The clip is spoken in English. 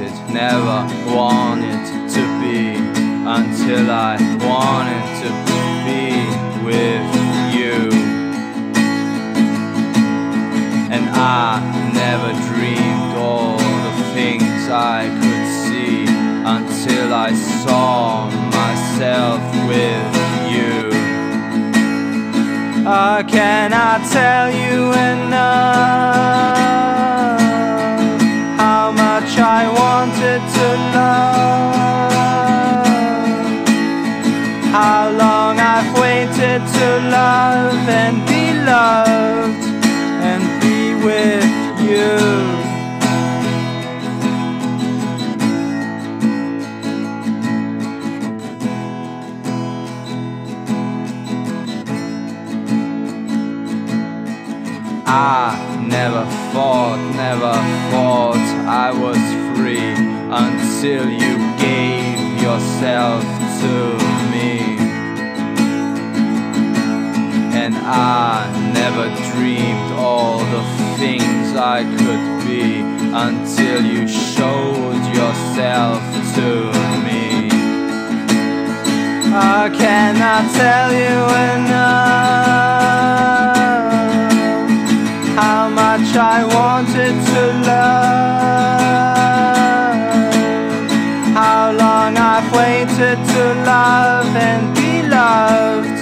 wanted, never wanted to be until I wanted to be with you. And I never dreamed all the things I could see until I saw myself with you. Uh, I cannot tell you to love and be loved and be with you. I never thought, never thought I was free until you gave yourself to me. And I never dreamed all the things I could be until you showed yourself to me. I cannot tell you enough how much I wanted to love, how long I've waited to love and be loved.